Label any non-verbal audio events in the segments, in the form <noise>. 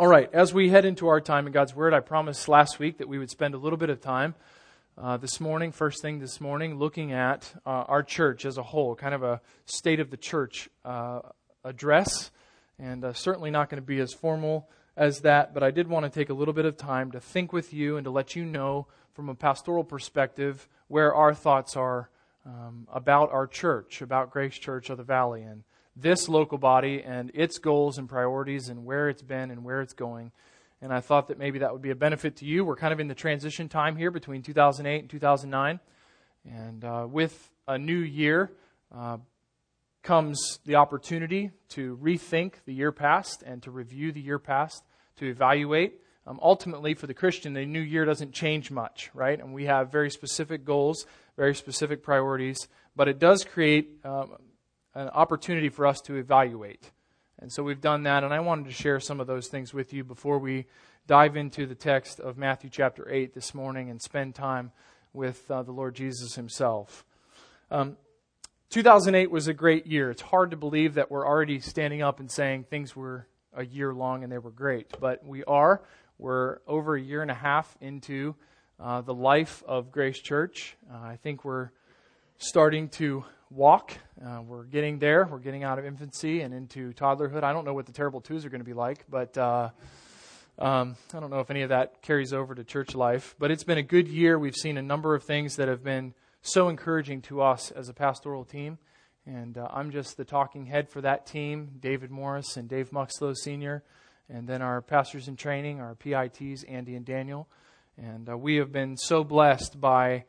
All right, as we head into our time in God's Word, I promised last week that we would spend a little bit of time uh, this morning, first thing this morning, looking at uh, our church as a whole, kind of a state of the church uh, address, and uh, certainly not going to be as formal as that, but I did want to take a little bit of time to think with you and to let you know from a pastoral perspective where our thoughts are um, about our church, about Grace Church of the Valley. And this local body and its goals and priorities and where it's been and where it's going. And I thought that maybe that would be a benefit to you. We're kind of in the transition time here between 2008 and 2009. And uh, with a new year uh, comes the opportunity to rethink the year past and to review the year past, to evaluate. Um, ultimately, for the Christian, the new year doesn't change much, right? And we have very specific goals, very specific priorities, but it does create um, an opportunity for us to evaluate. And so we've done that, and I wanted to share some of those things with you before we dive into the text of Matthew chapter 8 this morning and spend time with uh, the Lord Jesus himself. Um, 2008 was a great year. It's hard to believe that we're already standing up and saying things were a year long and they were great, but we are. We're over a year and a half into uh, the life of Grace Church. Uh, I think we're starting to walk. Uh, we're getting there. We're getting out of infancy and into toddlerhood. I don't know what the terrible twos are going to be like, but uh, um, I don't know if any of that carries over to church life. But it's been a good year. We've seen a number of things that have been so encouraging to us as a pastoral team. And uh, I'm just the talking head for that team, David Morris and Dave Muxlow Sr., and then our pastors in training, our PITs, Andy and Daniel. And uh, we have been so blessed by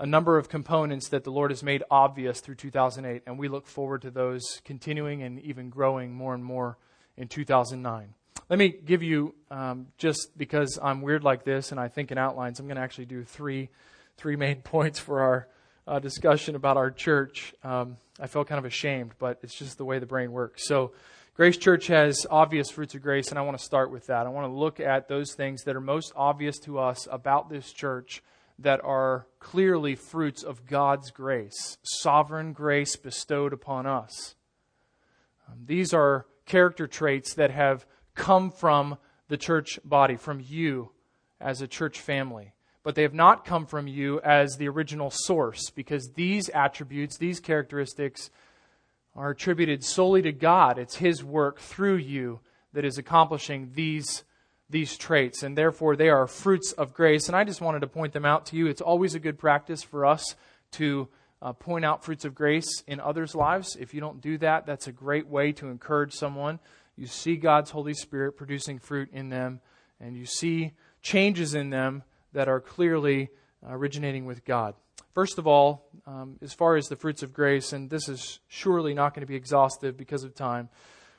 a number of components that the Lord has made obvious through 2008, and we look forward to those continuing and even growing more and more in 2009. Let me give you, um, just because I'm weird like this and I think in outlines, I'm going to actually do three, three main <laughs> points for our uh, discussion about our church. Um, I felt kind of ashamed, but it's just the way the brain works. So, Grace Church has obvious fruits of grace, and I want to start with that. I want to look at those things that are most obvious to us about this church that are clearly fruits of God's grace, sovereign grace bestowed upon us. Um, these are character traits that have come from the church body, from you as a church family. But they have not come from you as the original source because these attributes, these characteristics, are attributed solely to God. It's His work through you that is accomplishing these these traits, and therefore they are fruits of grace. And I just wanted to point them out to you. It's always a good practice for us to uh, point out fruits of grace in others' lives. If you don't do that, that's a great way to encourage someone. You see God's Holy Spirit producing fruit in them, and you see changes in them that are clearly originating with God. First of all, um, as far as the fruits of grace, and this is surely not going to be exhaustive because of time,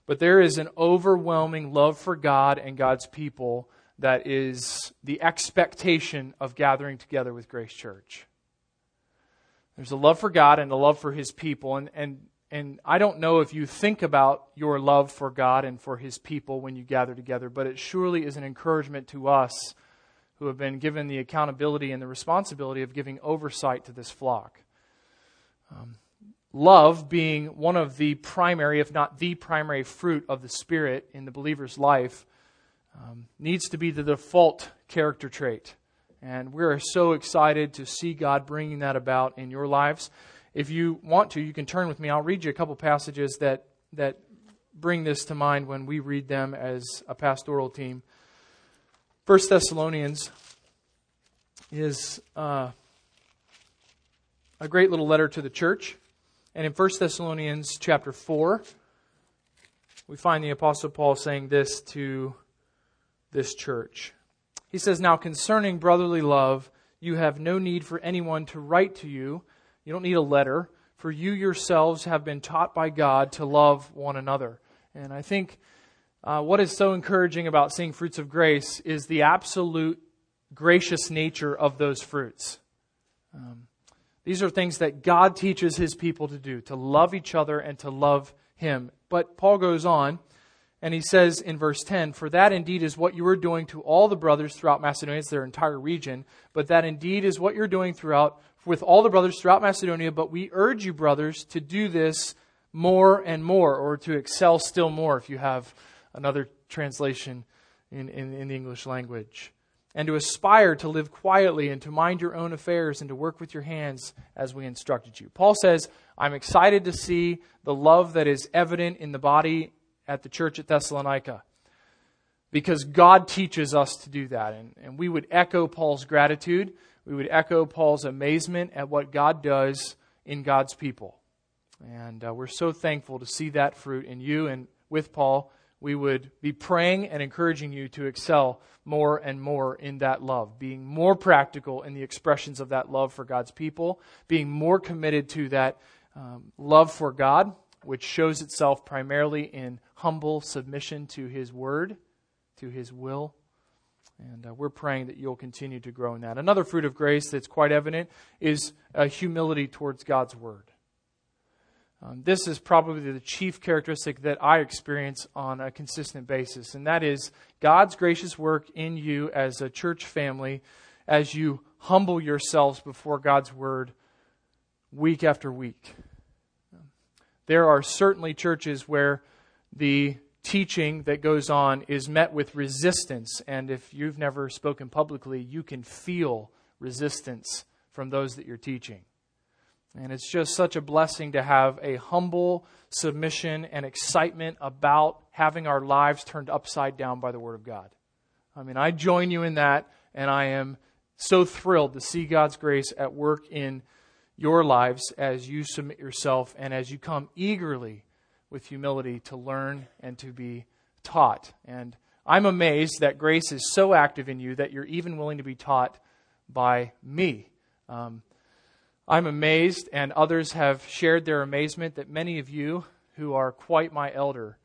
but there is an overwhelming love for God and God's people that is the expectation of gathering together with Grace Church. There's a love for God and a love for His people. And, and, and I don't know if you think about your love for God and for His people when you gather together, but it surely is an encouragement to us who have been given the accountability and the responsibility of giving oversight to this flock. Um, love being one of the primary, if not the primary fruit of the Spirit in the believer's life, um, needs to be the default character trait. And we're so excited to see God bringing that about in your lives. If you want to, you can turn with me. I'll read you a couple passages that, that bring this to mind when we read them as a pastoral team. First Thessalonians is uh, a great little letter to the church. And in 1 Thessalonians chapter 4, we find the Apostle Paul saying this to this church. He says, Now concerning brotherly love, you have no need for anyone to write to you. You don't need a letter, for you yourselves have been taught by God to love one another. And I think uh, what is so encouraging about seeing fruits of grace is the absolute gracious nature of those fruits. Um, these are things that God teaches his people to do, to love each other and to love him. But Paul goes on and he says in verse 10 For that indeed is what you are doing to all the brothers throughout Macedonia, it's their entire region, but that indeed is what you're doing throughout with all the brothers throughout Macedonia. But we urge you, brothers, to do this more and more, or to excel still more if you have another translation in, in, in the English language. And to aspire to live quietly and to mind your own affairs and to work with your hands as we instructed you. Paul says, I'm excited to see the love that is evident in the body at the church at Thessalonica because God teaches us to do that. And, and we would echo Paul's gratitude. We would echo Paul's amazement at what God does in God's people. And uh, we're so thankful to see that fruit in you and with Paul. We would be praying and encouraging you to excel more and more in that love, being more practical in the expressions of that love for God's people, being more committed to that um, love for God, which shows itself primarily in humble submission to His Word, to His will. And uh, we're praying that you'll continue to grow in that. Another fruit of grace that's quite evident is uh, humility towards God's Word. Um, this is probably the chief characteristic that I experience on a consistent basis, and that is God's gracious work in you as a church family as you humble yourselves before God's Word week after week. There are certainly churches where the teaching that goes on is met with resistance. And if you've never spoken publicly, you can feel resistance from those that you're teaching. And it's just such a blessing to have a humble submission and excitement about having our lives turned upside down by the Word of God. I mean, I join you in that, and I am so thrilled to see God's grace at work in your lives as you submit yourself and as you come eagerly with humility to learn and to be taught. And I'm amazed that grace is so active in you that you're even willing to be taught by me. Um, I'm amazed, and others have shared their amazement that many of you who are quite my elder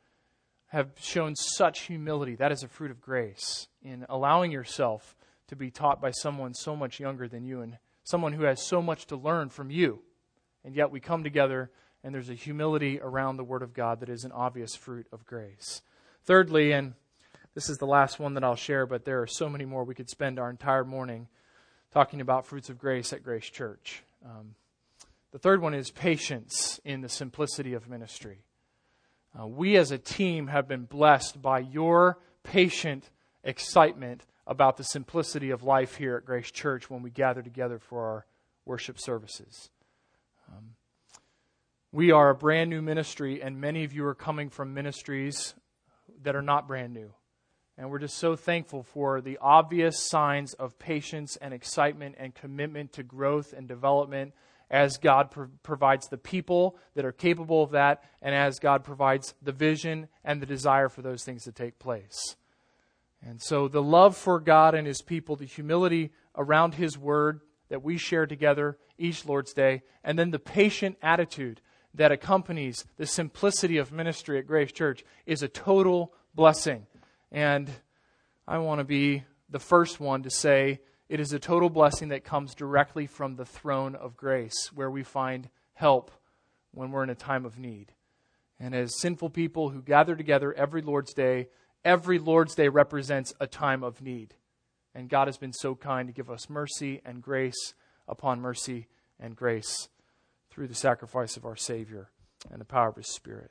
have shown such humility. That is a fruit of grace in allowing yourself to be taught by someone so much younger than you and someone who has so much to learn from you. And yet we come together and there's a humility around the Word of God that is an obvious fruit of grace. Thirdly, and this is the last one that I'll share, but there are so many more. We could spend our entire morning talking about fruits of grace at Grace Church. Um, the third one is patience in the simplicity of ministry. Uh, we as a team have been blessed by your patient excitement about the simplicity of life here at Grace Church when we gather together for our worship services. Um, we are a brand new ministry, and many of you are coming from ministries that are not brand new. And we're just so thankful for the obvious signs of patience and excitement and commitment to growth and development as God pro- provides the people that are capable of that, and as God provides the vision and the desire for those things to take place. And so the love for God and His people, the humility around His Word that we share together each Lord's Day, and then the patient attitude that accompanies the simplicity of ministry at Grace Church is a total blessing. And I want to be the first one to say it is a total blessing that comes directly from the throne of grace, where we find help when we're in a time of need. And as sinful people who gather together every Lord's Day, every Lord's Day represents a time of need. And God has been so kind to give us mercy and grace upon mercy and grace through the sacrifice of our Savior and the power of His Spirit.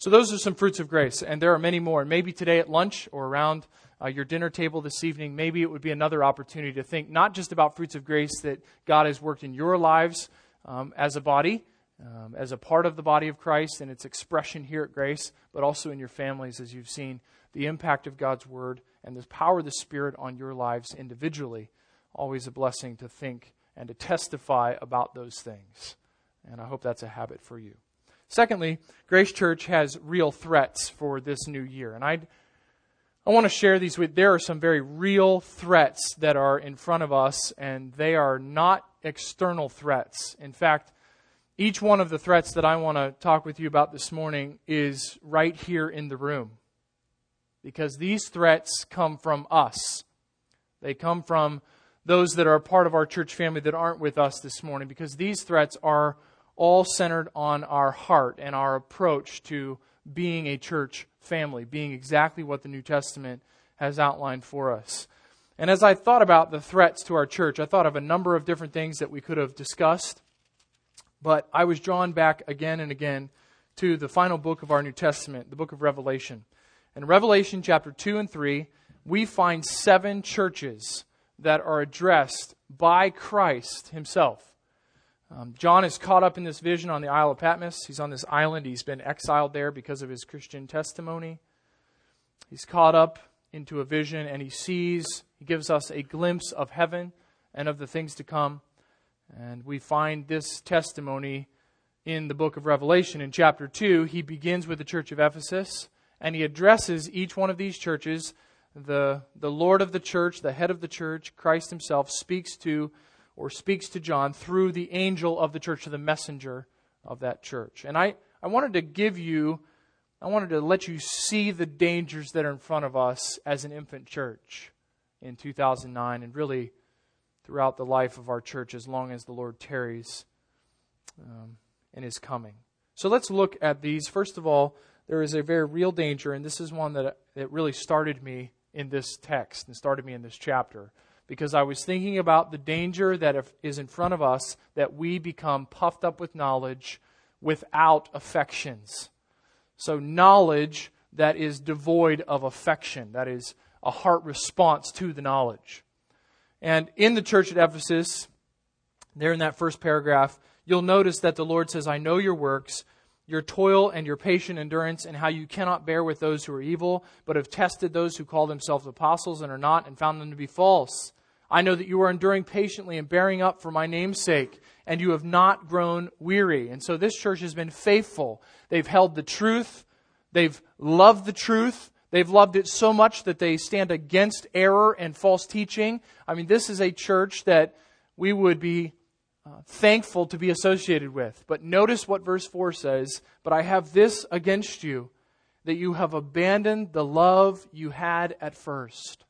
So, those are some fruits of grace, and there are many more. Maybe today at lunch or around uh, your dinner table this evening, maybe it would be another opportunity to think not just about fruits of grace that God has worked in your lives um, as a body, um, as a part of the body of Christ and its expression here at Grace, but also in your families as you've seen the impact of God's Word and the power of the Spirit on your lives individually. Always a blessing to think and to testify about those things. And I hope that's a habit for you. Secondly, Grace Church has real threats for this new year. And i I want to share these with there are some very real threats that are in front of us, and they are not external threats. In fact, each one of the threats that I want to talk with you about this morning is right here in the room. Because these threats come from us. They come from those that are part of our church family that aren't with us this morning, because these threats are all centered on our heart and our approach to being a church family, being exactly what the New Testament has outlined for us. And as I thought about the threats to our church, I thought of a number of different things that we could have discussed, but I was drawn back again and again to the final book of our New Testament, the book of Revelation. In Revelation chapter 2 and 3, we find seven churches that are addressed by Christ himself. Um, John is caught up in this vision on the Isle of Patmos. He's on this island. He's been exiled there because of his Christian testimony. He's caught up into a vision and he sees, he gives us a glimpse of heaven and of the things to come. And we find this testimony in the book of Revelation. In chapter 2, he begins with the church of Ephesus and he addresses each one of these churches. The, the Lord of the church, the head of the church, Christ himself, speaks to or speaks to John through the angel of the church, the messenger of that church. And I, I wanted to give you, I wanted to let you see the dangers that are in front of us as an infant church in 2009 and really throughout the life of our church as long as the Lord tarries um, in his coming. So let's look at these. First of all, there is a very real danger, and this is one that, that really started me in this text and started me in this chapter because I was thinking about the danger that is in front of us that we become puffed up with knowledge without affections. So, knowledge that is devoid of affection, that is a heart response to the knowledge. And in the church at Ephesus, there in that first paragraph, you'll notice that the Lord says, I know your works your toil and your patient endurance, and how you cannot bear with those who are evil, but have tested those who call themselves apostles and are not, and found them to be false. I know that you are enduring patiently and bearing up for my name's sake, and you have not grown weary. And so this church has been faithful. They've held the truth, they've loved the truth. They've loved it so much that they stand against error and false teaching. I mean, this is a church that we would be uh, thankful to be associated with. But notice what verse 4 says But I have this against you, that you have abandoned the love you had at first.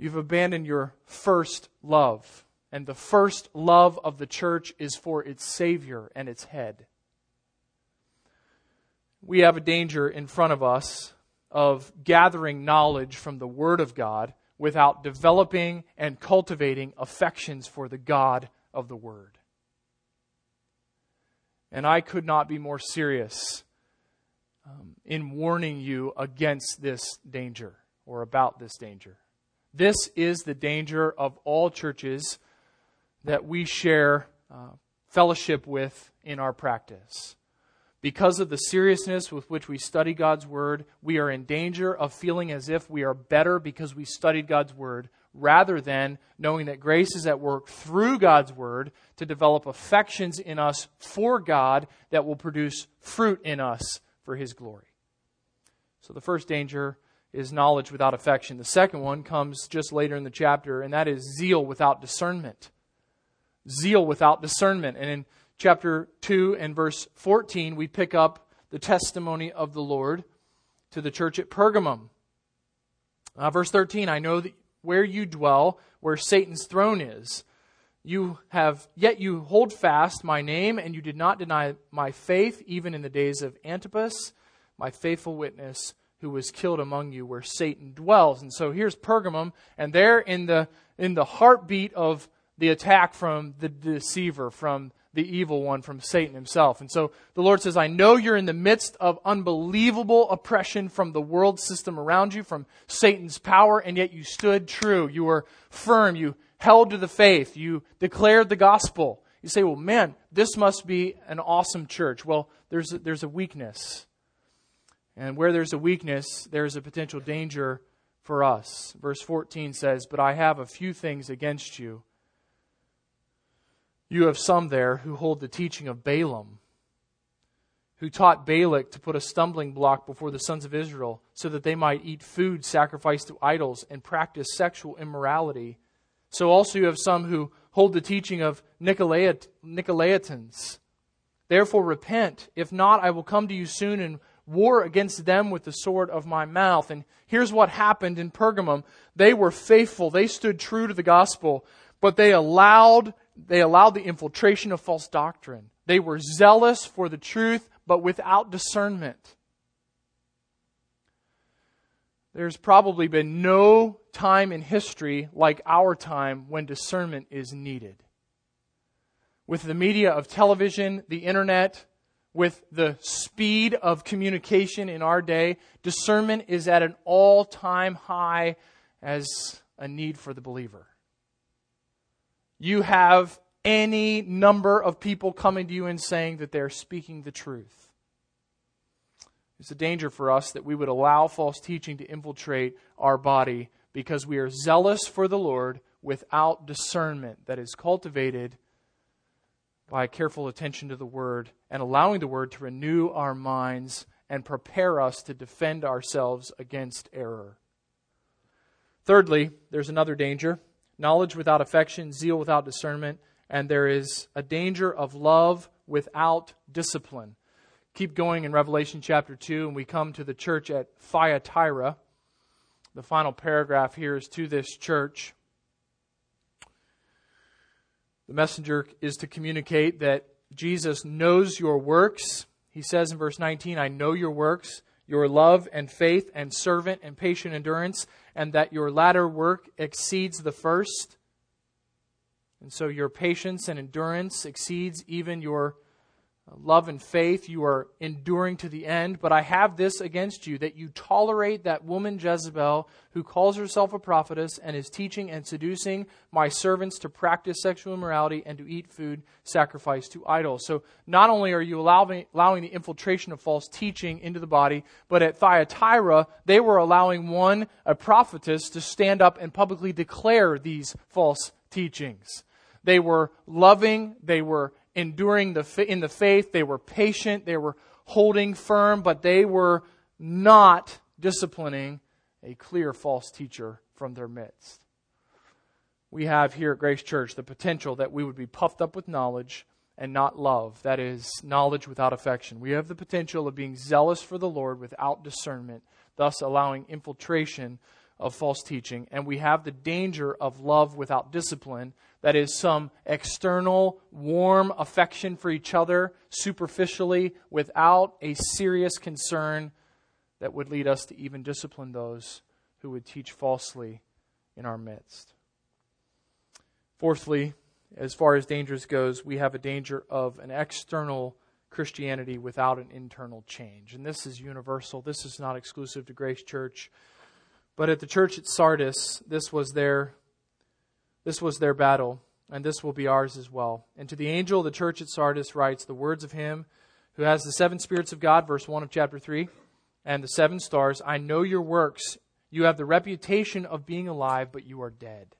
You've abandoned your first love. And the first love of the church is for its Savior and its head. We have a danger in front of us of gathering knowledge from the Word of God without developing and cultivating affections for the God of the Word. And I could not be more serious um, in warning you against this danger or about this danger. This is the danger of all churches that we share uh, fellowship with in our practice. Because of the seriousness with which we study God's Word, we are in danger of feeling as if we are better because we studied God's Word, rather than knowing that grace is at work through God's Word to develop affections in us for God that will produce fruit in us for His glory. So the first danger is knowledge without affection. The second one comes just later in the chapter, and that is zeal without discernment. Zeal without discernment. And in chapter 2 and verse 14, we pick up the testimony of the Lord to the church at Pergamum. Uh, verse 13, I know that where you dwell, where Satan's throne is, you have yet you hold fast my name and you did not deny my faith even in the days of Antipas my faithful witness who was killed among you where Satan dwells. And so here's Pergamum, and they're in the, in the heartbeat of the attack from the deceiver, from the evil one, from Satan himself. And so the Lord says, I know you're in the midst of unbelievable oppression from the world system around you, from Satan's power, and yet you stood true. You were firm. You held to the faith. You declared the gospel. You say, well, man, this must be an awesome church. Well, there's a, there's a weakness. And where there's a weakness, there's a potential danger for us. Verse 14 says, But I have a few things against you. You have some there who hold the teaching of Balaam, who taught Balak to put a stumbling block before the sons of Israel so that they might eat food sacrificed to idols and practice sexual immorality. So also you have some who hold the teaching of Nicolaitans. Therefore repent. If not, I will come to you soon and war against them with the sword of my mouth. And here's what happened in Pergamum. They were faithful. They stood true to the gospel, but they allowed, they allowed the infiltration of false doctrine. They were zealous for the truth, but without discernment. There's probably been no time in history like our time when discernment is needed. With the media of television, the internet, with the speed of communication in our day, discernment is at an all time high as a need for the believer. You have any number of people coming to you and saying that they're speaking the truth. It's a danger for us that we would allow false teaching to infiltrate our body because we are zealous for the Lord without discernment that is cultivated by careful attention to the Word and allowing the Word to renew our minds and prepare us to defend ourselves against error. Thirdly, there's another danger knowledge without affection, zeal without discernment, and there is a danger of love without discipline. Keep going in Revelation chapter 2, and we come to the church at Thyatira. The final paragraph here is to this church. The messenger is to communicate that Jesus knows your works. He says in verse 19, I know your works, your love and faith and servant and patient endurance, and that your latter work exceeds the first. And so your patience and endurance exceeds even your love and faith, you are enduring to the end. But I have this against you that you tolerate that woman Jezebel, who calls herself a prophetess and is teaching and seducing my servants to practice sexual immorality and to eat food sacrificed to idols. So not only are you allowing, allowing the infiltration of false teaching into the body, but at Thyatira, they were allowing one, a prophetess, to stand up and publicly declare these false teachings. They were loving, they were enduring the, in the faith. They were patient. They were holding firm, but they were not disciplining a clear false teacher from their midst. We have here at Grace Church the potential that we would be puffed up with knowledge and not love. That is, knowledge without affection. We have the potential of being zealous for the Lord without discernment, thus allowing infiltration of false teaching. And we have the danger of love without discipline, that is, some external, warm affection for each other superficially without a serious concern that would lead us to even discipline those who would teach falsely in our midst. Fourthly, as far as dangers goes, we have a danger of an external Christianity without an internal change. And this is universal. This is not exclusive to Grace Church. But at the church at Sardis, this was their this was their battle, and this will be ours as well. And to the angel of the church at Sardis writes the words of him who has the seven spirits of God, verse 1 of chapter 3, and the seven stars. I know your works. You have the reputation of being alive, but you are dead.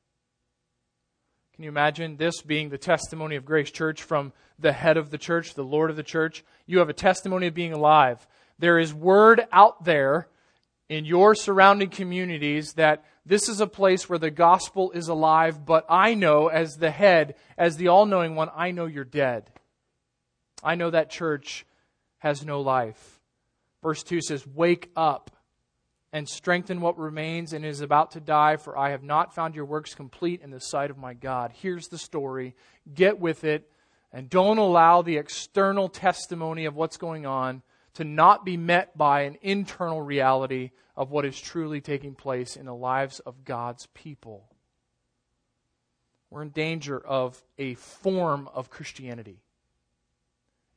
Can you imagine this being the testimony of Grace Church from the head of the church, the Lord of the church? You have a testimony of being alive. There is word out there in your surrounding communities that this is a place where the gospel is alive, but I know, as the head, as the all knowing one, I know you're dead. I know that church has no life. Verse 2 says, Wake up and strengthen what remains and is about to die, for I have not found your works complete in the sight of my God. Here's the story. Get with it, and don't allow the external testimony of what's going on to not be met by an internal reality of what is truly taking place in the lives of God's people. We're in danger of a form of Christianity,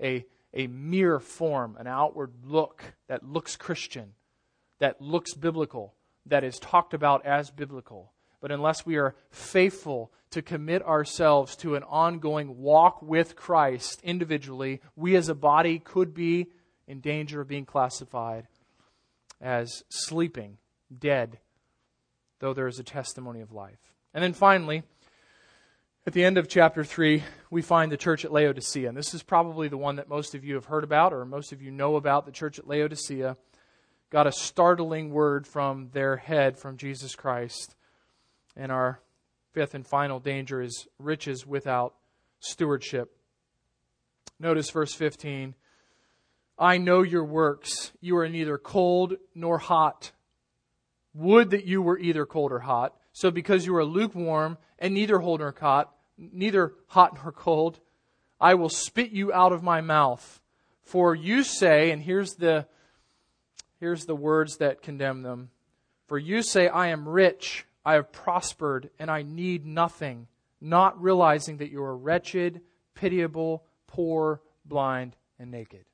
a, a mere form, an outward look that looks Christian, that looks biblical, that is talked about as biblical. But unless we are faithful to commit ourselves to an ongoing walk with Christ individually, we as a body could be in danger of being classified as sleeping, dead, though there is a testimony of life. And then finally, at the end of chapter 3, we find the church at Laodicea. And this is probably the one that most of you have heard about, or most of you know about. The church at Laodicea got a startling word from their head, from Jesus Christ. And our fifth and final danger is riches without stewardship. Notice verse 15. I know your works. You are neither cold nor hot. Would that you were either cold or hot. So because you are lukewarm and neither cold nor hot, neither hot nor cold, I will spit you out of my mouth. For you say, and here's the here's the words that condemn them. For you say, I am rich, I have prospered, and I need nothing, not realizing that you are wretched, pitiable, poor, blind, and naked.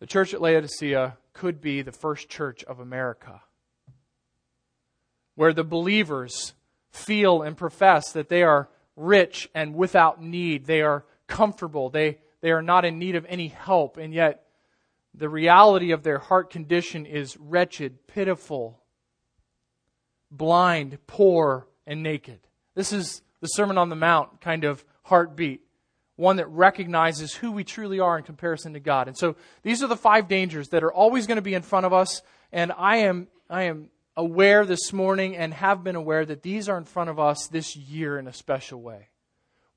The church at Laodicea could be the first church of America, where the believers feel and profess that they are rich and without need. They are comfortable. They, they are not in need of any help. And yet, the reality of their heart condition is wretched, pitiful, blind, poor, and naked. This is the Sermon on the Mount kind of heartbeat, one that recognizes who we truly are in comparison to God. And so these are the five dangers that are always going to be in front of us. And I am, I am aware this morning and have been aware that these are in front of us this year in a special way.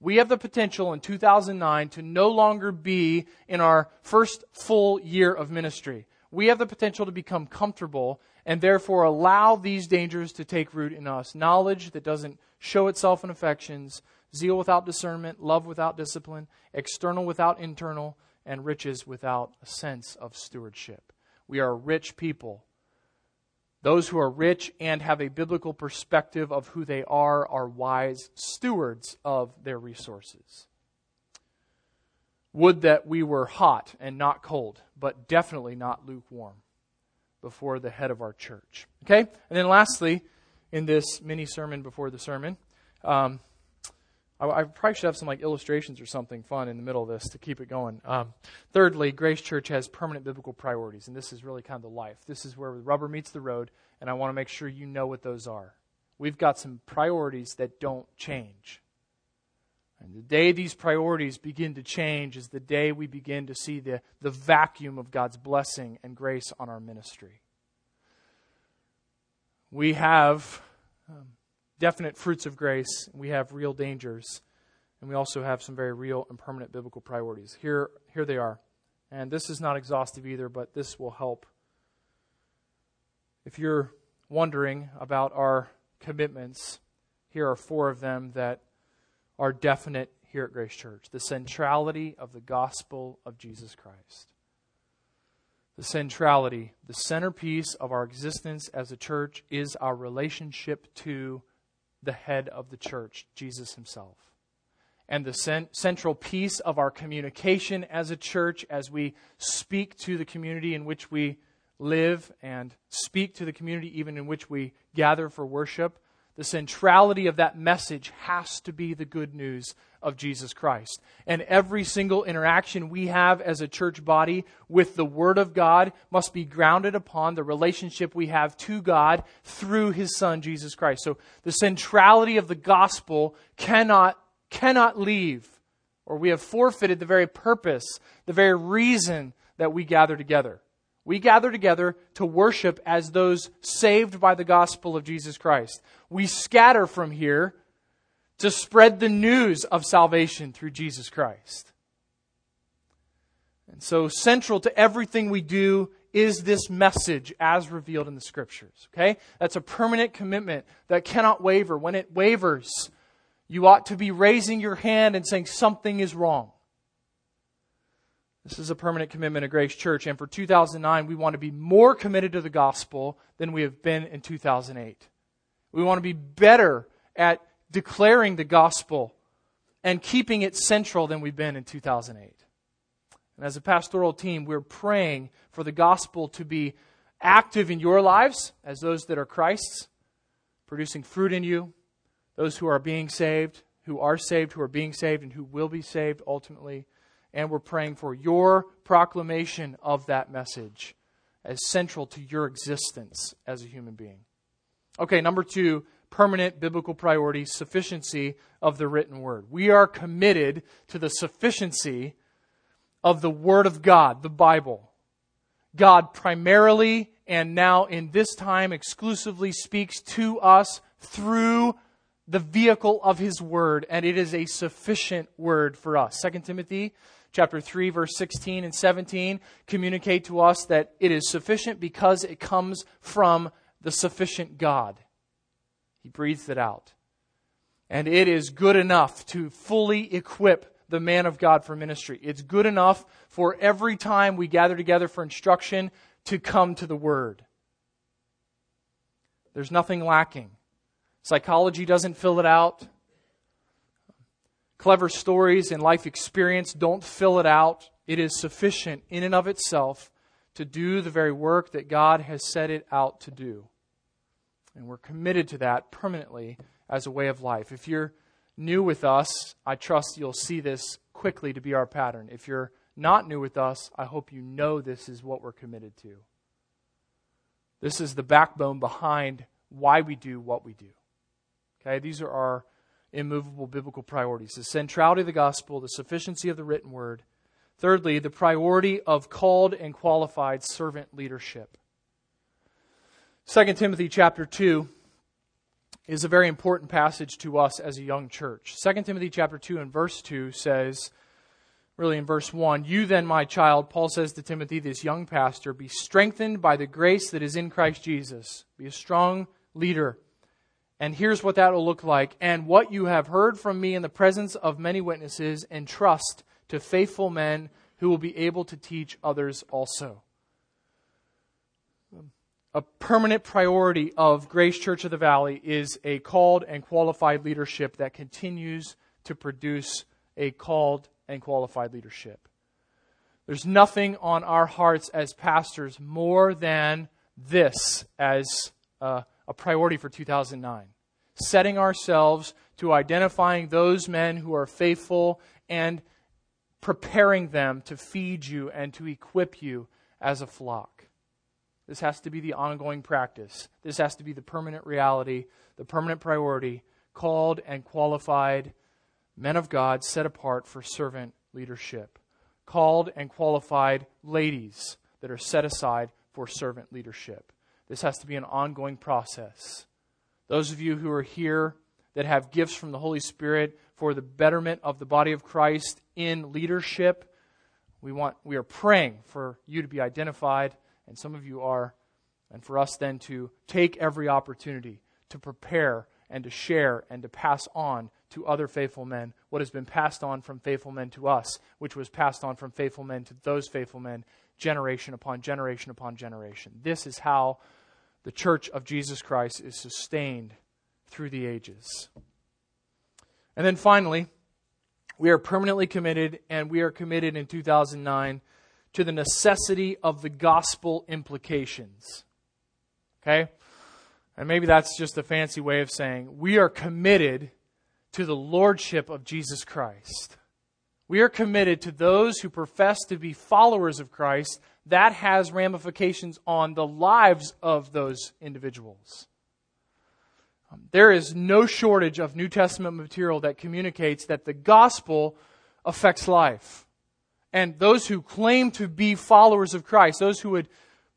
We have the potential in 2009 to no longer be in our first full year of ministry. We have the potential to become comfortable and therefore allow these dangers to take root in us. Knowledge that doesn't show itself in affections, zeal without discernment, love without discipline, external without internal, and riches without a sense of stewardship. We are rich people those who are rich and have a biblical perspective of who they are are wise stewards of their resources. Would that we were hot and not cold, but definitely not lukewarm before the head of our church. Okay? And then lastly, in this mini sermon before the sermon, um, I, I, probably should have some like illustrations or something fun in the middle of this to keep it going. Um, thirdly, Grace Church has permanent biblical priorities, and this is really kind of the life. This is where the rubber meets the road, and I want to make sure you know what those are. We've got some priorities that don't change. And the day these priorities begin to change is the day we begin to see the, the vacuum of God's blessing and grace on our ministry. We have um, definite fruits of grace, we have real dangers, and we also have some very real and permanent biblical priorities. Here, here they are. And this is not exhaustive either, but this will help. If you're wondering about our commitments, here are four of them that are definite here at Grace Church the centrality of the gospel of Jesus Christ. The centrality, the centerpiece of our existence as a church is our relationship to the head of the church, Jesus himself. And the cent- central piece of our communication as a church, as we speak to the community in which we live and speak to the community even in which we gather for worship, the centrality of that message has to be the good news of Jesus Christ. And every single interaction we have as a church body with the Word of God must be grounded upon the relationship we have to God through His Son, Jesus Christ. So the centrality of the gospel cannot, cannot leave, or we have forfeited the very purpose, the very reason that we gather together. We gather together to worship as those saved by the gospel of Jesus Christ. We scatter from here to spread the news of salvation through Jesus Christ. And so, central to everything we do is this message as revealed in the scriptures. Okay? That's a permanent commitment that cannot waver. When it wavers, you ought to be raising your hand and saying something is wrong. This is a permanent commitment of Grace Church, and for 2009, we want to be more committed to the gospel than we have been in 2008. We want to be better at declaring the gospel and keeping it central than we've been in 2008. And as a pastoral team, we're praying for the gospel to be active in your lives as those that are Christ's, producing fruit in you, those who are being saved, who are saved, who are being saved, and who will be saved ultimately and we're praying for your proclamation of that message as central to your existence as a human being. Okay, number two, permanent biblical priority, sufficiency of the written word. We are committed to the sufficiency of the Word of God, the Bible. God primarily and now in this time exclusively speaks to us through the vehicle of His Word, and it is a sufficient word for us. 2 Timothy chapter 3, verse 16 and 17 communicate to us that it is sufficient because it comes from the sufficient God. He breathes it out. And it is good enough to fully equip the man of God for ministry. It's good enough for every time we gather together for instruction to come to the Word. There's nothing lacking. Psychology doesn't fill it out. Clever stories and life experience don't fill it out. It is sufficient in and of itself to do the very work that God has set it out to do. And we're committed to that permanently as a way of life. If you're new with us, I trust you'll see this quickly to be our pattern. If you're not new with us, I hope you know this is what we're committed to. This is the backbone behind why we do what we do. Okay, these are our immovable biblical priorities the centrality of the gospel, the sufficiency of the written word. Thirdly, the priority of called and qualified servant leadership. 2 Timothy chapter 2 is a very important passage to us as a young church. 2 Timothy chapter 2 and verse 2 says, really in verse 1, You then, my child, Paul says to Timothy, this young pastor, be strengthened by the grace that is in Christ Jesus. Be a strong leader. And here's what that will look like. And what you have heard from me in the presence of many witnesses, entrust to faithful men who will be able to teach others also. A permanent priority of Grace Church of the Valley is a called and qualified leadership that continues to produce a called and qualified leadership. There's nothing on our hearts as pastors more than this as a, a priority for 2009. Setting ourselves to identifying those men who are faithful and preparing them to feed you and to equip you as a flock. This has to be the ongoing practice. This has to be the permanent reality, the permanent priority, called and qualified men of God set apart for servant leadership, called and qualified ladies that are set aside for servant leadership. This has to be an ongoing process. Those of you who are here that have gifts from the Holy Spirit for the betterment of the body of Christ in leadership, we want we are praying for you to be identified and some of you are and for us then to take every opportunity to prepare and to share and to pass on to other faithful men what has been passed on from faithful men to us, which was passed on from faithful men to those faithful men, generation upon generation upon generation. This is how the church of Jesus Christ is sustained through the ages. And then finally, we are permanently committed, and we are committed in 2009 to the necessity of the gospel implications. Okay? And maybe that's just a fancy way of saying we are committed to the lordship of Jesus Christ. We are committed to those who profess to be followers of Christ. That has ramifications on the lives of those individuals. Um, there is no shortage of New Testament material that communicates that the gospel affects life. And those who claim to be followers of Christ, those who would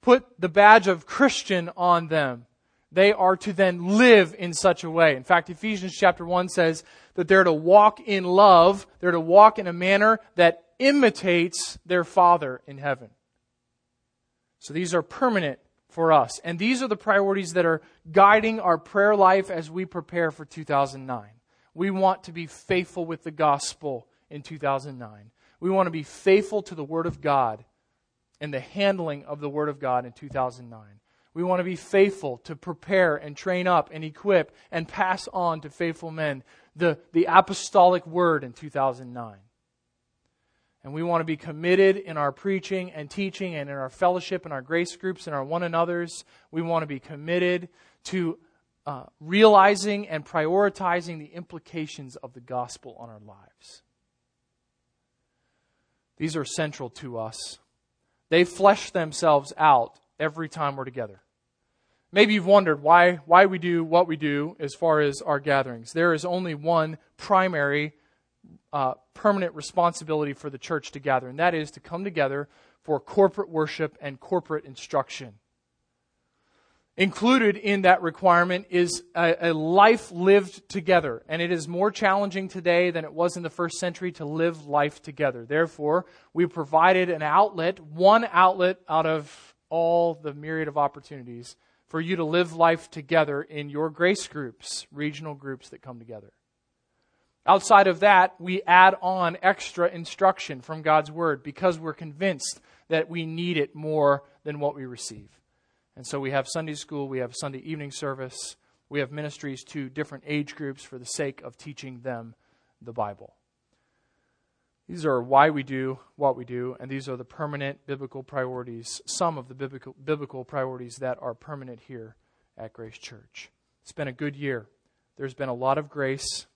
put the badge of Christian on them, they are to then live in such a way. In fact, Ephesians chapter 1 says that they're to walk in love, they're to walk in a manner that imitates their Father in heaven. So these are permanent for us. And these are the priorities that are guiding our prayer life as we prepare for 2009. We want to be faithful with the gospel in 2009. We want to be faithful to the Word of God and the handling of the Word of God in 2009. We want to be faithful to prepare and train up and equip and pass on to faithful men the, the apostolic word in 2009. And we want to be committed in our preaching and teaching and in our fellowship and our grace groups and our one another's. We want to be committed to uh, realizing and prioritizing the implications of the gospel on our lives. These are central to us. They flesh themselves out every time we're together. Maybe you've wondered why, why we do what we do as far as our gatherings. There is only one primary, uh, permanent responsibility for the church to gather, and that is to come together for corporate worship and corporate instruction. Included in that requirement is a, a, life lived together. And it is more challenging today than it was in the first century to live life together. Therefore, we provided an outlet, one outlet out of all the myriad of opportunities for you to live life together in your grace groups, regional groups that come together. Outside of that, we add on extra instruction from God's Word because we're convinced that we need it more than what we receive. And so we have Sunday school, we have Sunday evening service, we have ministries to different age groups for the sake of teaching them the Bible. These are why we do what we do, and these are the permanent biblical priorities, some of the biblical, biblical priorities that are permanent here at Grace Church. It's been a good year. There's been a lot of grace.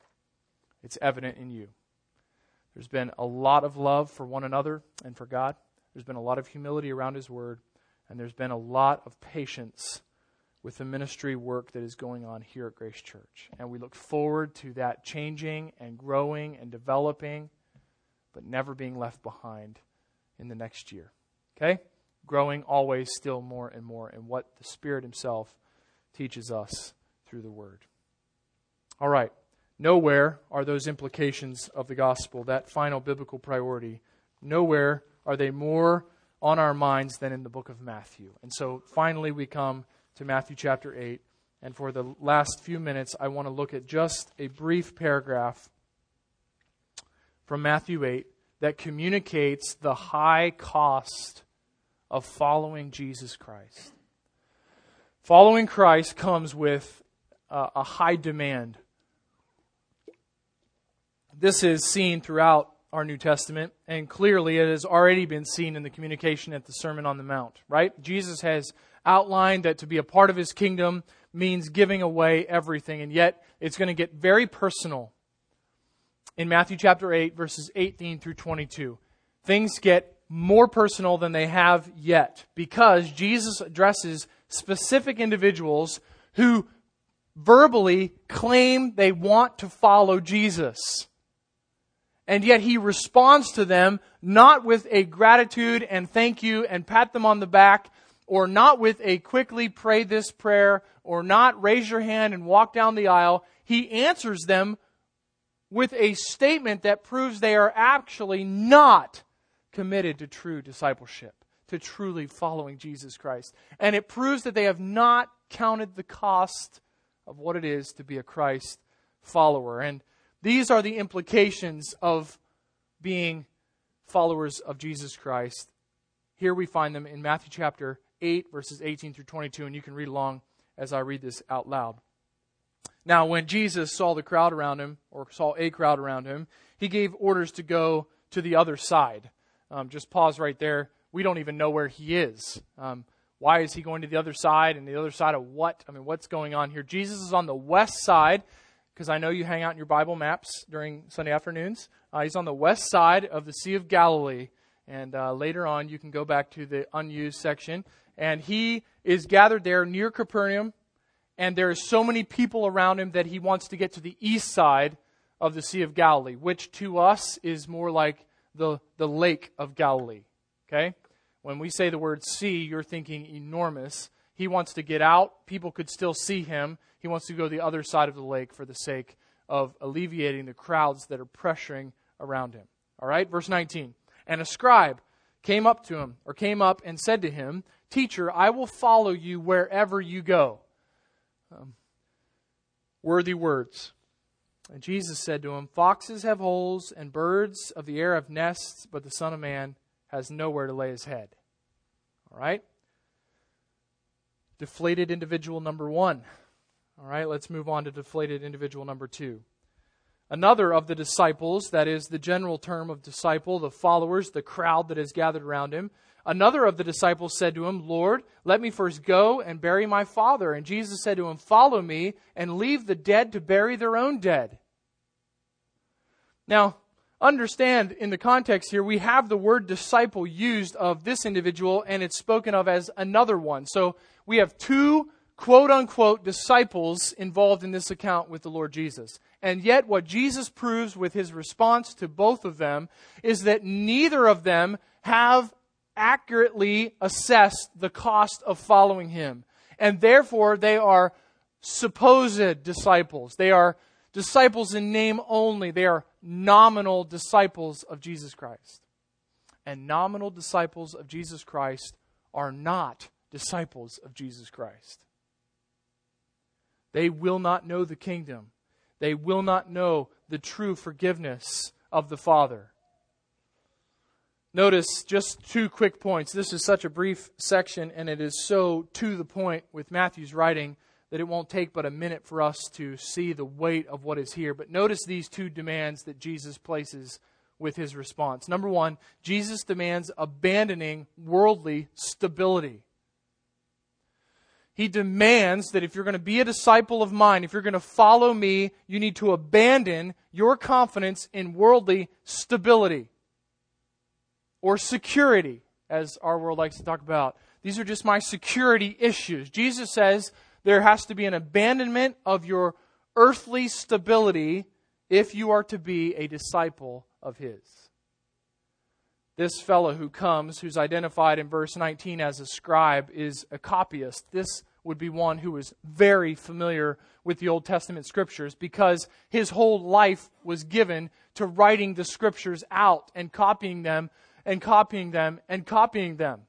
It's evident in you. There's been a lot of love for one another and for God. There's been a lot of humility around His Word. And there's been a lot of patience with the ministry work that is going on here at Grace Church. And we look forward to that changing and growing and developing, but never being left behind in the next year. Okay? Growing always still more and more in what the Spirit Himself teaches us through the Word. All right. Nowhere are those implications of the gospel, that final biblical priority, nowhere are they more on our minds than in the book of Matthew. And so finally, we come to Matthew chapter 8. And for the last few minutes, I want to look at just a brief paragraph from Matthew 8 that communicates the high cost of following Jesus Christ. Following Christ comes with uh, a high demand. This is seen throughout our New Testament, and clearly it has already been seen in the communication at the Sermon on the Mount, right? Jesus has outlined that to be a part of his kingdom means giving away everything, and yet it's going to get very personal in Matthew chapter 8, verses 18 through 22. Things get more personal than they have yet because Jesus addresses specific individuals who verbally claim they want to follow Jesus and yet he responds to them not with a gratitude and thank you and pat them on the back, or not with a quickly pray this prayer, or not raise your hand and walk down the aisle. He answers them with a statement that proves they are actually not committed to true discipleship, to truly following Jesus Christ. And it proves that they have not counted the cost of what it is to be a Christ follower. And these are the implications of being followers of Jesus Christ. Here we find them in Matthew chapter 8, verses 18 through 22, and you can read along as I read this out loud. Now, when Jesus saw the crowd around him, or saw a crowd around him, he gave orders to go to the other side. Um, just pause right there. We don't even know where he is. Um, why is he going to the other side and the other side of what? I mean, what's going on here? Jesus is on the west side because I know you hang out in your Bible maps during Sunday afternoons. Uh, he's on the west side of the Sea of Galilee. And uh, later on, you can go back to the unused section. And he is gathered there near Capernaum. And there are so many people around him that he wants to get to the east side of the Sea of Galilee, which to us is more like the, the Lake of Galilee. Okay? When we say the word sea, you're thinking enormous. He wants to get out. People could still see him. He wants to go the other side of the lake for the sake of alleviating the crowds that are pressuring around him. All right, verse 19. And a scribe came up to him, or came up and said to him, Teacher, I will follow you wherever you go. Um, worthy words. And Jesus said to him, Foxes have holes, and birds of the air have nests, but the Son of Man has nowhere to lay his head. All right? Deflated individual number one. All right, let's move on to deflated individual number two. Another of the disciples, that is the general term of disciple, the followers, the crowd that has gathered around him. Another of the disciples said to him, Lord, let me first go and bury my father. And Jesus said to him, Follow me and leave the dead to bury their own dead. Now, understand in the context here, we have the word disciple used of this individual, and it's spoken of as another one. So we have two quote unquote disciples involved in this account with the Lord Jesus. And yet, what Jesus proves with his response to both of them is that neither of them have accurately assessed the cost of following him. And therefore, they are supposed disciples. They are disciples in name only. They are nominal disciples of Jesus Christ. And nominal disciples of Jesus Christ are not disciples of Jesus Christ. They will not know the kingdom. They will not know the true forgiveness of the Father. Notice just two quick points. This is such a brief section, and it is so to the point with Matthew's writing that it won't take but a minute for us to see the weight of what is here. But notice these two demands that Jesus places with his response. Number one, Jesus demands abandoning worldly stability. He demands that if you're going to be a disciple of mine, if you're going to follow me, you need to abandon your confidence in worldly stability or security, as our world likes to talk about. These are just my security issues. Jesus says there has to be an abandonment of your earthly stability if you are to be a disciple of His. This fellow who comes, who's identified in verse 19 as a scribe, is a copyist. This would be one who was very familiar with the Old Testament scriptures because his whole life was given to writing the scriptures out and copying them and copying them and copying them.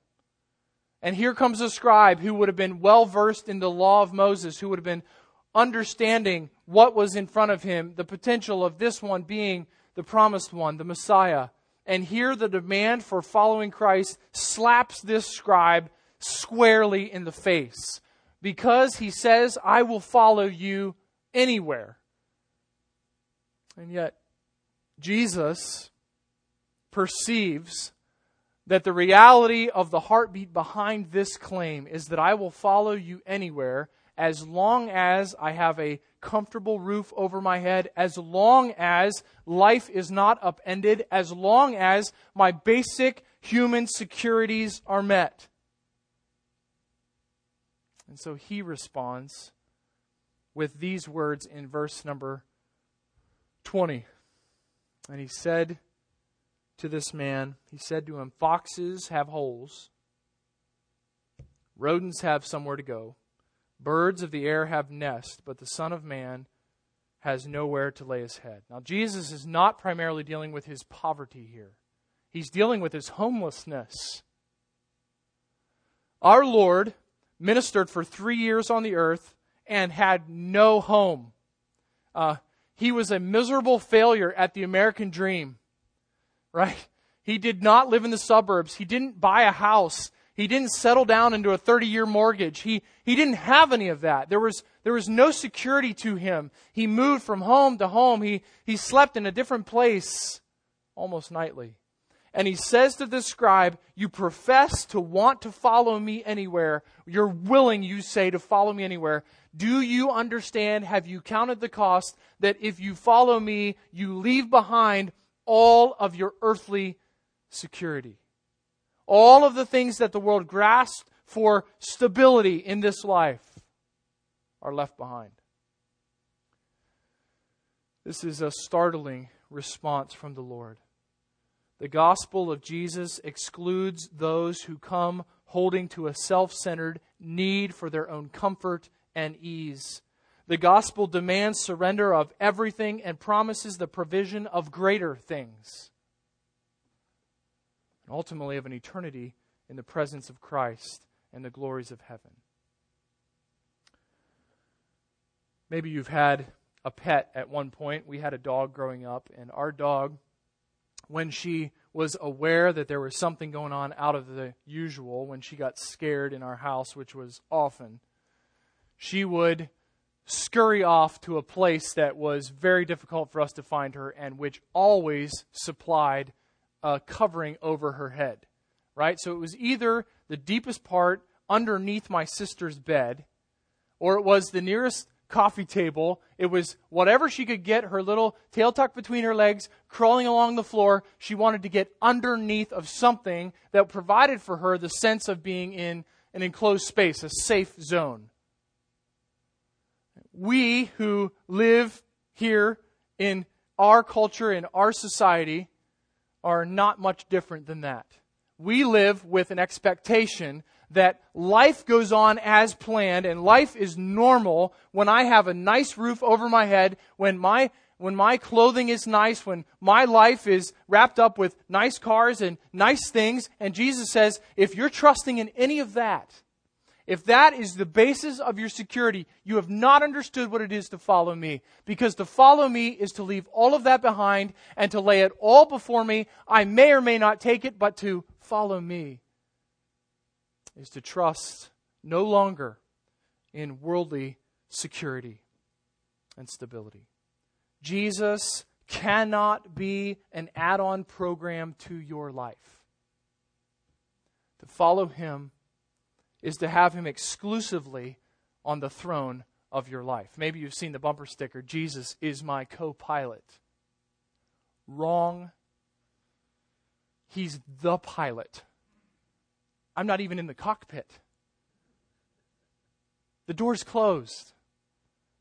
And here comes a scribe who would have been well versed in the law of Moses, who would have been understanding what was in front of him, the potential of this one being the promised one, the Messiah. And here the demand for following Christ slaps this scribe squarely in the face because he says, I will follow you anywhere. And yet, Jesus perceives that the reality of the heartbeat behind this claim is that I will follow you anywhere as long as I have a comfortable roof over my head, as long as life is not upended, as long as my basic human securities are met. And so he responds with these words in verse number 20. And he said to this man, he said to him, Foxes have holes, rodents have somewhere to go Birds of the air have nests, but the Son of Man has nowhere to lay his head. Now, Jesus is not primarily dealing with his poverty here, he's dealing with his homelessness. Our Lord ministered for three years on the earth and had no home. Uh, he was a miserable failure at the American dream, right? He did not live in the suburbs. He didn't buy a house. He didn't settle down into a 30 year mortgage. He, he didn't have any of that. There was, there was no security to him. He moved from home to home. He, he slept in a different place almost nightly. And he says to the scribe, You profess to want to follow me anywhere. You're willing, you say, to follow me anywhere. Do you understand? Have you counted the cost that if you follow me, you leave behind all of your earthly security? all of the things that the world grasps for stability in this life are left behind. This is a startling response from the Lord. The gospel of Jesus excludes those who come holding to a self centered need for their own comfort and ease. The gospel demands surrender of everything and promises the provision of greater things and ultimately of an eternity in the presence of Christ and the glories of heaven. Maybe you've had a pet at one point. We had a dog growing up, and our dog, when she was aware that there was something going on out of the usual, when she got scared in our house, which was often, she would scurry off to a place that was very difficult for us to find her and which always supplied a covering over her head, right? So it was either the deepest part underneath my sister's bed, or it was the nearest coffee table. It was whatever she could get, her little tail tucked between her legs, crawling along the floor. She wanted to get underneath of something that provided for her the sense of being in an enclosed space, a safe zone. We who live here in our culture, in our society, are not much different than that. We live with an expectation that life goes on as planned and life is normal when I have a nice roof over my head, when my when my clothing is nice, when my life is wrapped up with nice cars and nice things, and Jesus says, if you're trusting in any of that, if that is the basis of your security, you have not understood what it is to follow me. Because to follow me is to leave all of that behind and to lay it all before me. I may or may not take it, but to follow me is to trust no longer in worldly security and stability. Jesus cannot be an add on program to your life. To follow him is to have him exclusively on the throne of your life. Maybe you've seen the bumper sticker Jesus is my co pilot. Wrong. He's the pilot. I'm not even in the cockpit. The door's closed.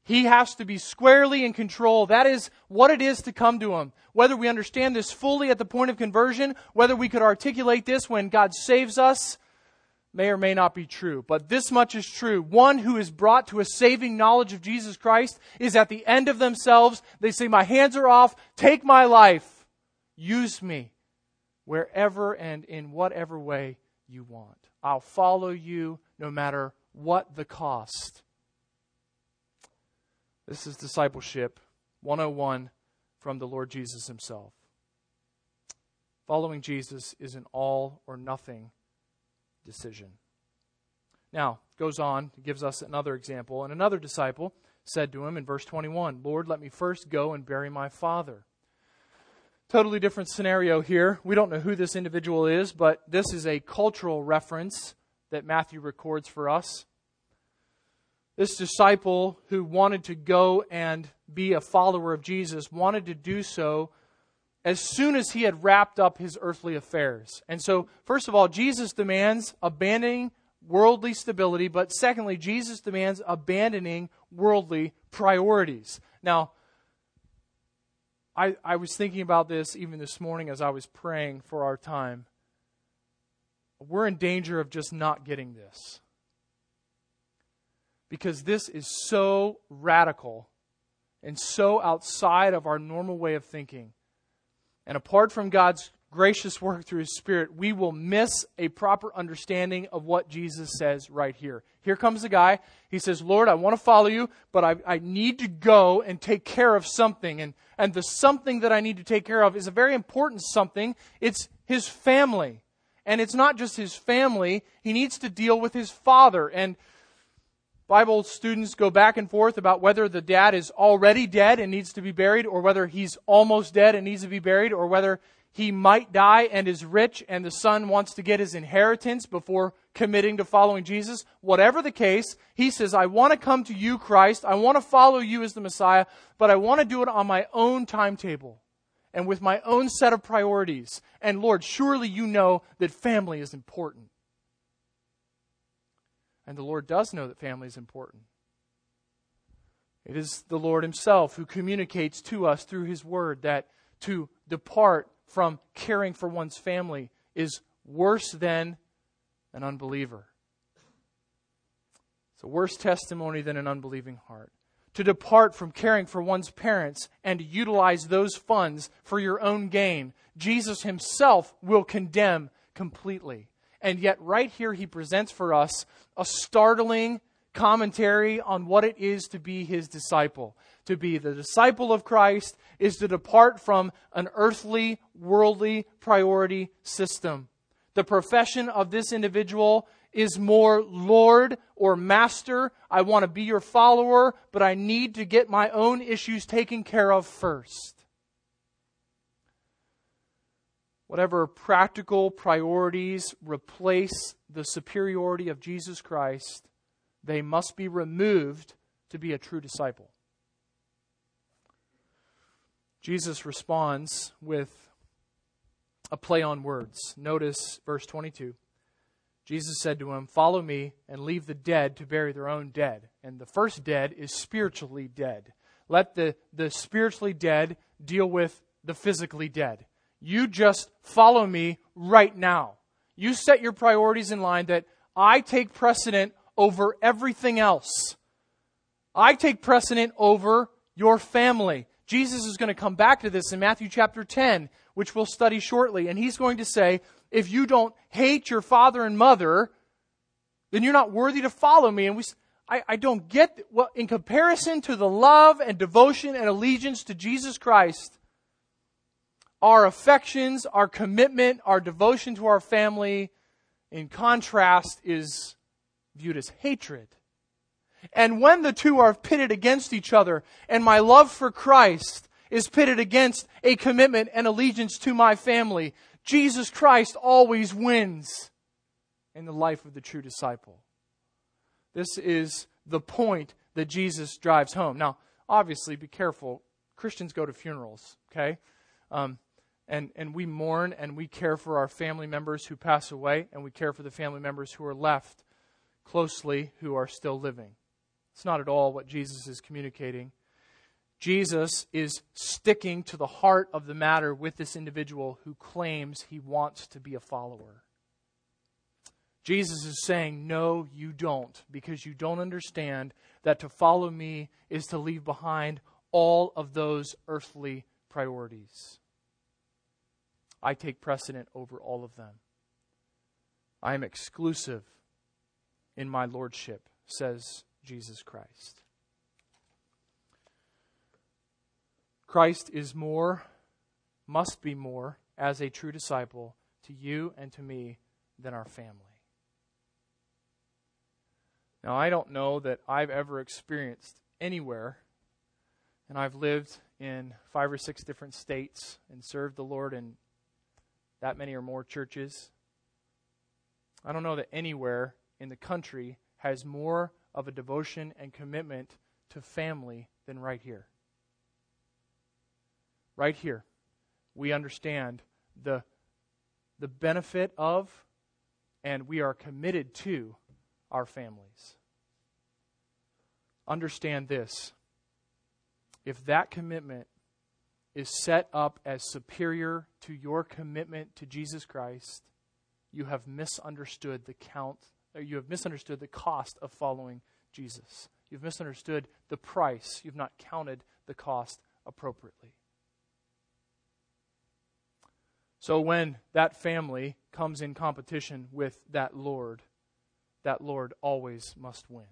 He has to be squarely in control. That is what it is to come to Him. Whether we understand this fully at the point of conversion, whether we could articulate this when God saves us, may or may not be true. But this much is true. One who is brought to a saving knowledge of Jesus Christ is at the end of themselves. They say, My hands are off. Take my life. Use me wherever and in whatever way you want. I'll follow you no matter what the cost. This is discipleship 101 from the Lord Jesus himself. Following Jesus is an all or nothing decision. Now, goes on, gives us another example. And another disciple said to him in verse 21 Lord, let me first go and bury my father. Totally different scenario here. We don't know who this individual is, but this is a cultural reference that Matthew records for us this disciple who wanted to go and be a follower of Jesus wanted to do so as soon as he had wrapped up his earthly affairs. And so, first of all, Jesus demands abandoning worldly stability, but secondly, Jesus demands abandoning worldly priorities. Now, I, I was thinking about this even this morning as I was praying for our time. We're in danger of just not getting this because this is so radical and so outside of our normal way of thinking. And apart from God's gracious work through His Spirit, we will miss a proper understanding of what Jesus says right here. Here comes the guy. He says, Lord, I want to follow you, but I, I need to go and take care of something. And, and the something that I need to take care of is a very important something. It's his family. And it's not just his family, he needs to deal with his father. And Bible students go back and forth about whether the dad is already dead and needs to be buried, or whether he's almost dead and needs to be buried, or whether he might die and is rich and the son wants to get his inheritance before committing to following Jesus. Whatever the case, he says, I want to come to you, Christ. I want to follow you as the Messiah, but I want to do it on my own timetable and with my own set of priorities. And Lord, surely you know that family is important. And the Lord does know that family is important. It is the Lord Himself who communicates to us through His Word that to depart from caring for one's family is worse than an unbeliever. It's a worse testimony than an unbelieving heart. To depart from caring for one's parents and utilize those funds for your own gain, Jesus Himself will condemn completely. And yet, right here, he presents for us a startling commentary on what it is to be his disciple. To be the disciple of Christ is to depart from an earthly, worldly priority system. The profession of this individual is more Lord or Master. I want to be your follower, but I need to get my own issues taken care of first. whatever practical priorities replace the superiority of Jesus Christ, they must be removed to be a true disciple. Jesus responds with a play on words. Notice verse 22. Jesus said to him, Follow me and leave the dead to bury their own dead. And the first dead is spiritually dead. Let the, the spiritually dead deal with the physically dead. You just follow me right now. You set your priorities in line that I take precedent over everything else. I take precedent over your family. Jesus is going to come back to this in Matthew chapter 10, which we'll study shortly. And he's going to say, if you don't hate your father and mother, then you're not worthy to follow me. And we, I, I don't get, well, in comparison to the love and devotion and allegiance to Jesus Christ, our affections, our commitment, our devotion to our family, in contrast, is viewed as hatred. And when the two are pitted against each other, and my love for Christ is pitted against a commitment and allegiance to my family, Jesus Christ always wins in the life of the true disciple. This is the point that Jesus drives home. Now, obviously, be careful. Christians go to funerals, okay? Um, and, and we mourn and we care for our family members who pass away, and we care for the family members who are left closely who are still living. It's not at all what Jesus is communicating. Jesus is sticking to the heart of the matter with this individual who claims he wants to be a follower. Jesus is saying, No, you don't, because you don't understand that to follow me is to leave behind all of those earthly priorities. I take precedent over all of them. I am exclusive in my lordship, says Jesus Christ. Christ is more, must be more, as a true disciple to you and to me than our family. Now, I don't know that I've ever experienced anywhere, and I've lived in five or six different states and served the Lord in that many or more churches. I don't know that anywhere in the country has more of a devotion and commitment to family than right here. Right here, we understand the, the benefit of and we are committed to our families. Understand this if that commitment is set up as superior to your commitment to Jesus Christ, you have misunderstood the count, you have misunderstood the cost of following Jesus. You've misunderstood the price. You've not counted the cost appropriately. So when that family comes in competition with that Lord, that Lord always must win.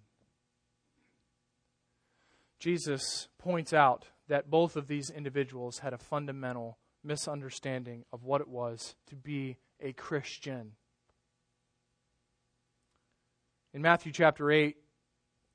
Jesus points out that both of these individuals had a fundamental misunderstanding of what it was to be a Christian. In Matthew chapter 8,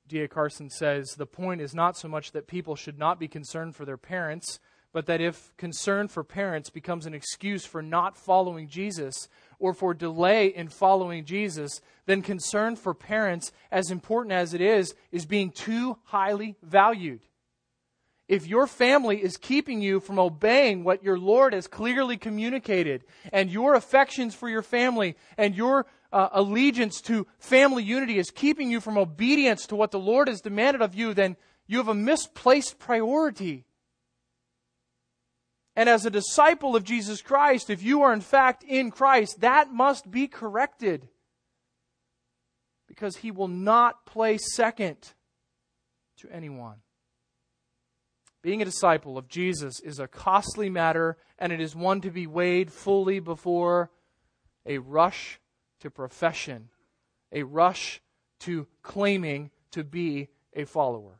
D.A. Carson says the point is not so much that people should not be concerned for their parents, but that if concern for parents becomes an excuse for not following Jesus or for delay in following Jesus, then concern for parents, as important as it is, is being too highly valued. If your family is keeping you from obeying what your Lord has clearly communicated, and your affections for your family and your uh, allegiance to family unity is keeping you from obedience to what the Lord has demanded of you, then you have a misplaced priority. And as a disciple of Jesus Christ, if you are in fact in Christ, that must be corrected. Because he will not play second to anyone. Being a disciple of Jesus is a costly matter, and it is one to be weighed fully before a rush to profession, a rush to claiming to be a follower.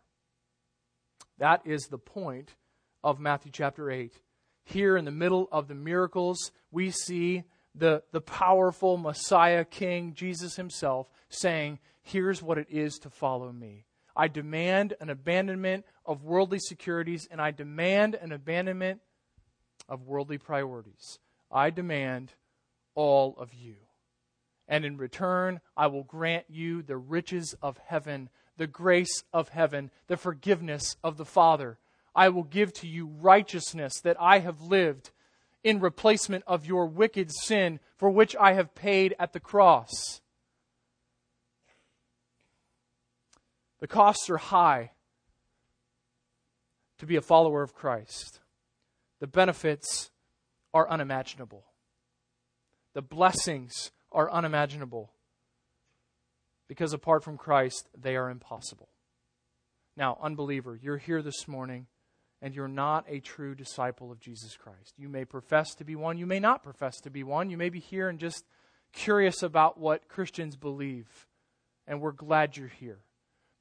That is the point of Matthew chapter 8. Here in the middle of the miracles, we see the, the powerful Messiah King, Jesus himself, saying, Here's what it is to follow me. I demand an abandonment of worldly securities, and I demand an abandonment of worldly priorities. I demand all of you and in return I will grant you the riches of heaven, the grace of heaven, the forgiveness of the Father. I will give to you righteousness that I have lived in replacement of your wicked sin for which I have paid at the cross. The costs are high to be a follower of Christ. The benefits are unimaginable. The blessings are unimaginable because apart from Christ, they are impossible. Now, unbeliever, you're here this morning and you're not a true disciple of Jesus Christ. You may profess to be one, you may not profess to be one. You may be here and just curious about what Christians believe, and we're glad you're here.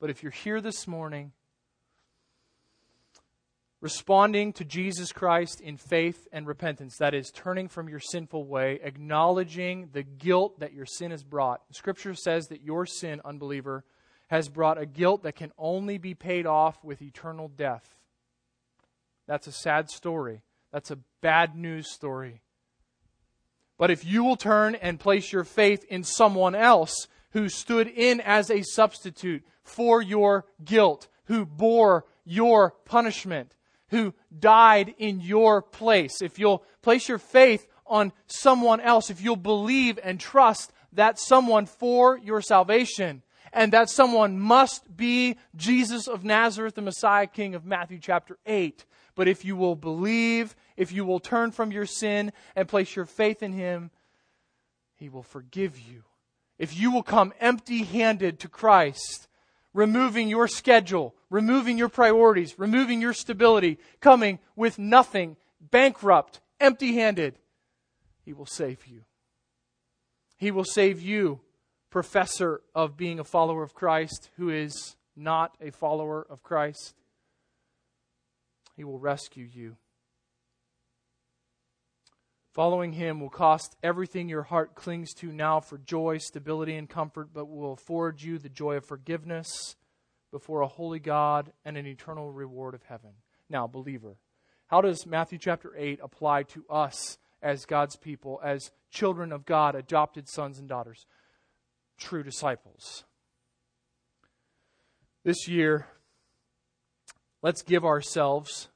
But if you're here this morning responding to Jesus Christ in faith and repentance. That is, turning from your sinful way, acknowledging the guilt that your sin has brought. Scripture says that your sin, unbeliever, has brought a guilt that can only be paid off with eternal death. That's a sad story. That's a bad news story. But if you will turn and place your faith in someone else who stood in as a substitute for your guilt, who bore your punishment, who died in your place, if you'll place your faith on someone else, if you'll believe and trust that someone for your salvation, and that someone must be Jesus of Nazareth, the Messiah King of Matthew chapter 8. But if you will believe, if you will turn from your sin and place your faith in Him, He will forgive you. If you will come empty handed to Christ, removing your schedule, removing your priorities, removing your stability, coming with nothing, bankrupt, empty handed, He will save you. He will save you professor of being a follower of Christ who is not a follower of Christ. He will rescue you. Following him will cost everything your heart clings to now for joy, stability, and comfort, but will afford you the joy of forgiveness before a holy God and an eternal reward of heaven. Now, believer, how does Matthew chapter 8 apply to us as God's people, as children of God, adopted sons and daughters? true disciples. This year, let's give ourselves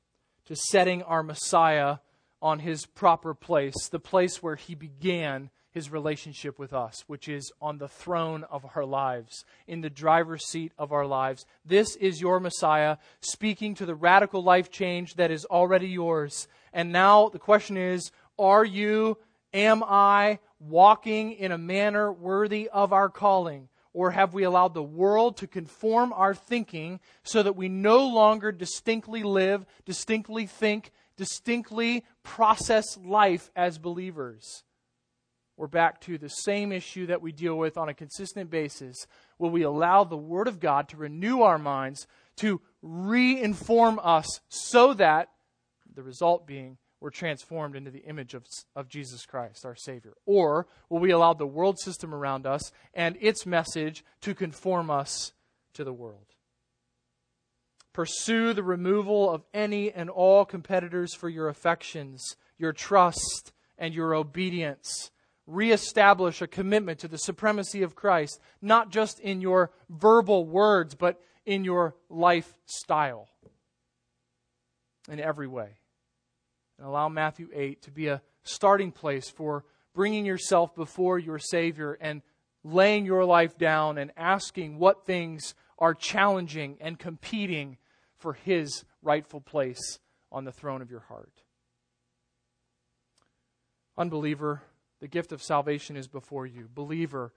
to setting our Messiah on his proper place, the place where he began his relationship with us, which is on the throne of our lives, in the driver's seat of our lives. This is your Messiah speaking to the radical life change that is already yours. And now the question is are you, am I, walking in a manner worthy of our calling? Or have we allowed the world to conform our thinking so that we no longer distinctly live, distinctly think, distinctly process life as believers? We're back to the same issue that we deal with on a consistent basis. Will we allow the Word of God to renew our minds, to re-inform us so that the result being we're transformed into the image of, of Jesus Christ, our Savior? Or will we allow the world system around us and its message to conform us to the world? Pursue the removal of any and all competitors for your affections, your trust, and your obedience. Reestablish a commitment to the supremacy of Christ, not just in your verbal words, but in your lifestyle in every way and allow Matthew 8 to be a starting place for bringing yourself before your Savior and laying your life down and asking what things are challenging and competing for His rightful place on the throne of your heart. Unbeliever, the gift of salvation is before you. Believer,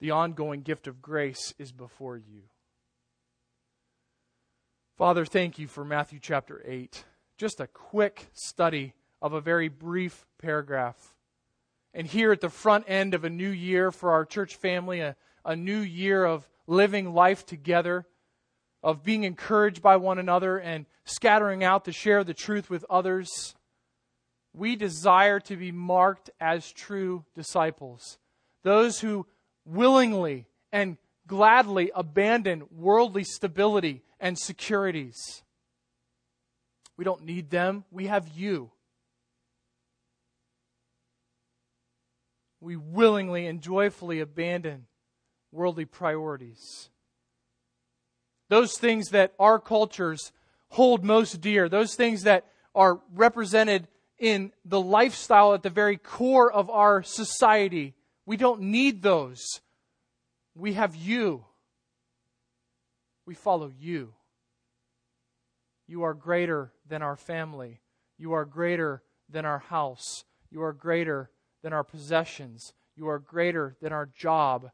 the ongoing gift of grace is before you. Father, thank you for Matthew chapter 8 just a quick study of a very brief paragraph. And here at the front end of a new year for our church family, a, a new year of living life together, of being encouraged by one another and scattering out to share the truth with others, we desire to be marked as true disciples. Those who willingly and gladly abandon worldly stability and securities we don't need them. We have you. We willingly and joyfully abandon worldly priorities. Those things that our cultures hold most dear, those things that are represented in the lifestyle at the very core of our society, we don't need those. We have you. We follow you. You are greater than our family. You are greater than our house. You are greater than our possessions. You are greater than our job.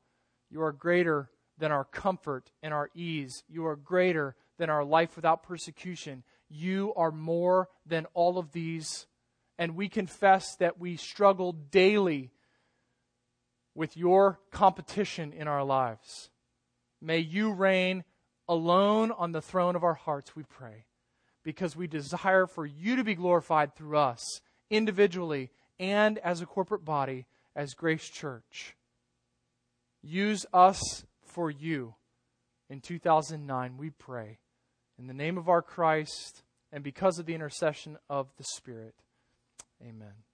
You are greater than our comfort and our ease. You are greater than our life without persecution. You are more than all of these. And we confess that we struggle daily with your competition in our lives. May you reign alone on the throne of our hearts, we pray because we desire for you to be glorified through us, individually and as a corporate body, as Grace Church. Use us for you. In 2009, we pray. In the name of our Christ, and because of the intercession of the Spirit. Amen.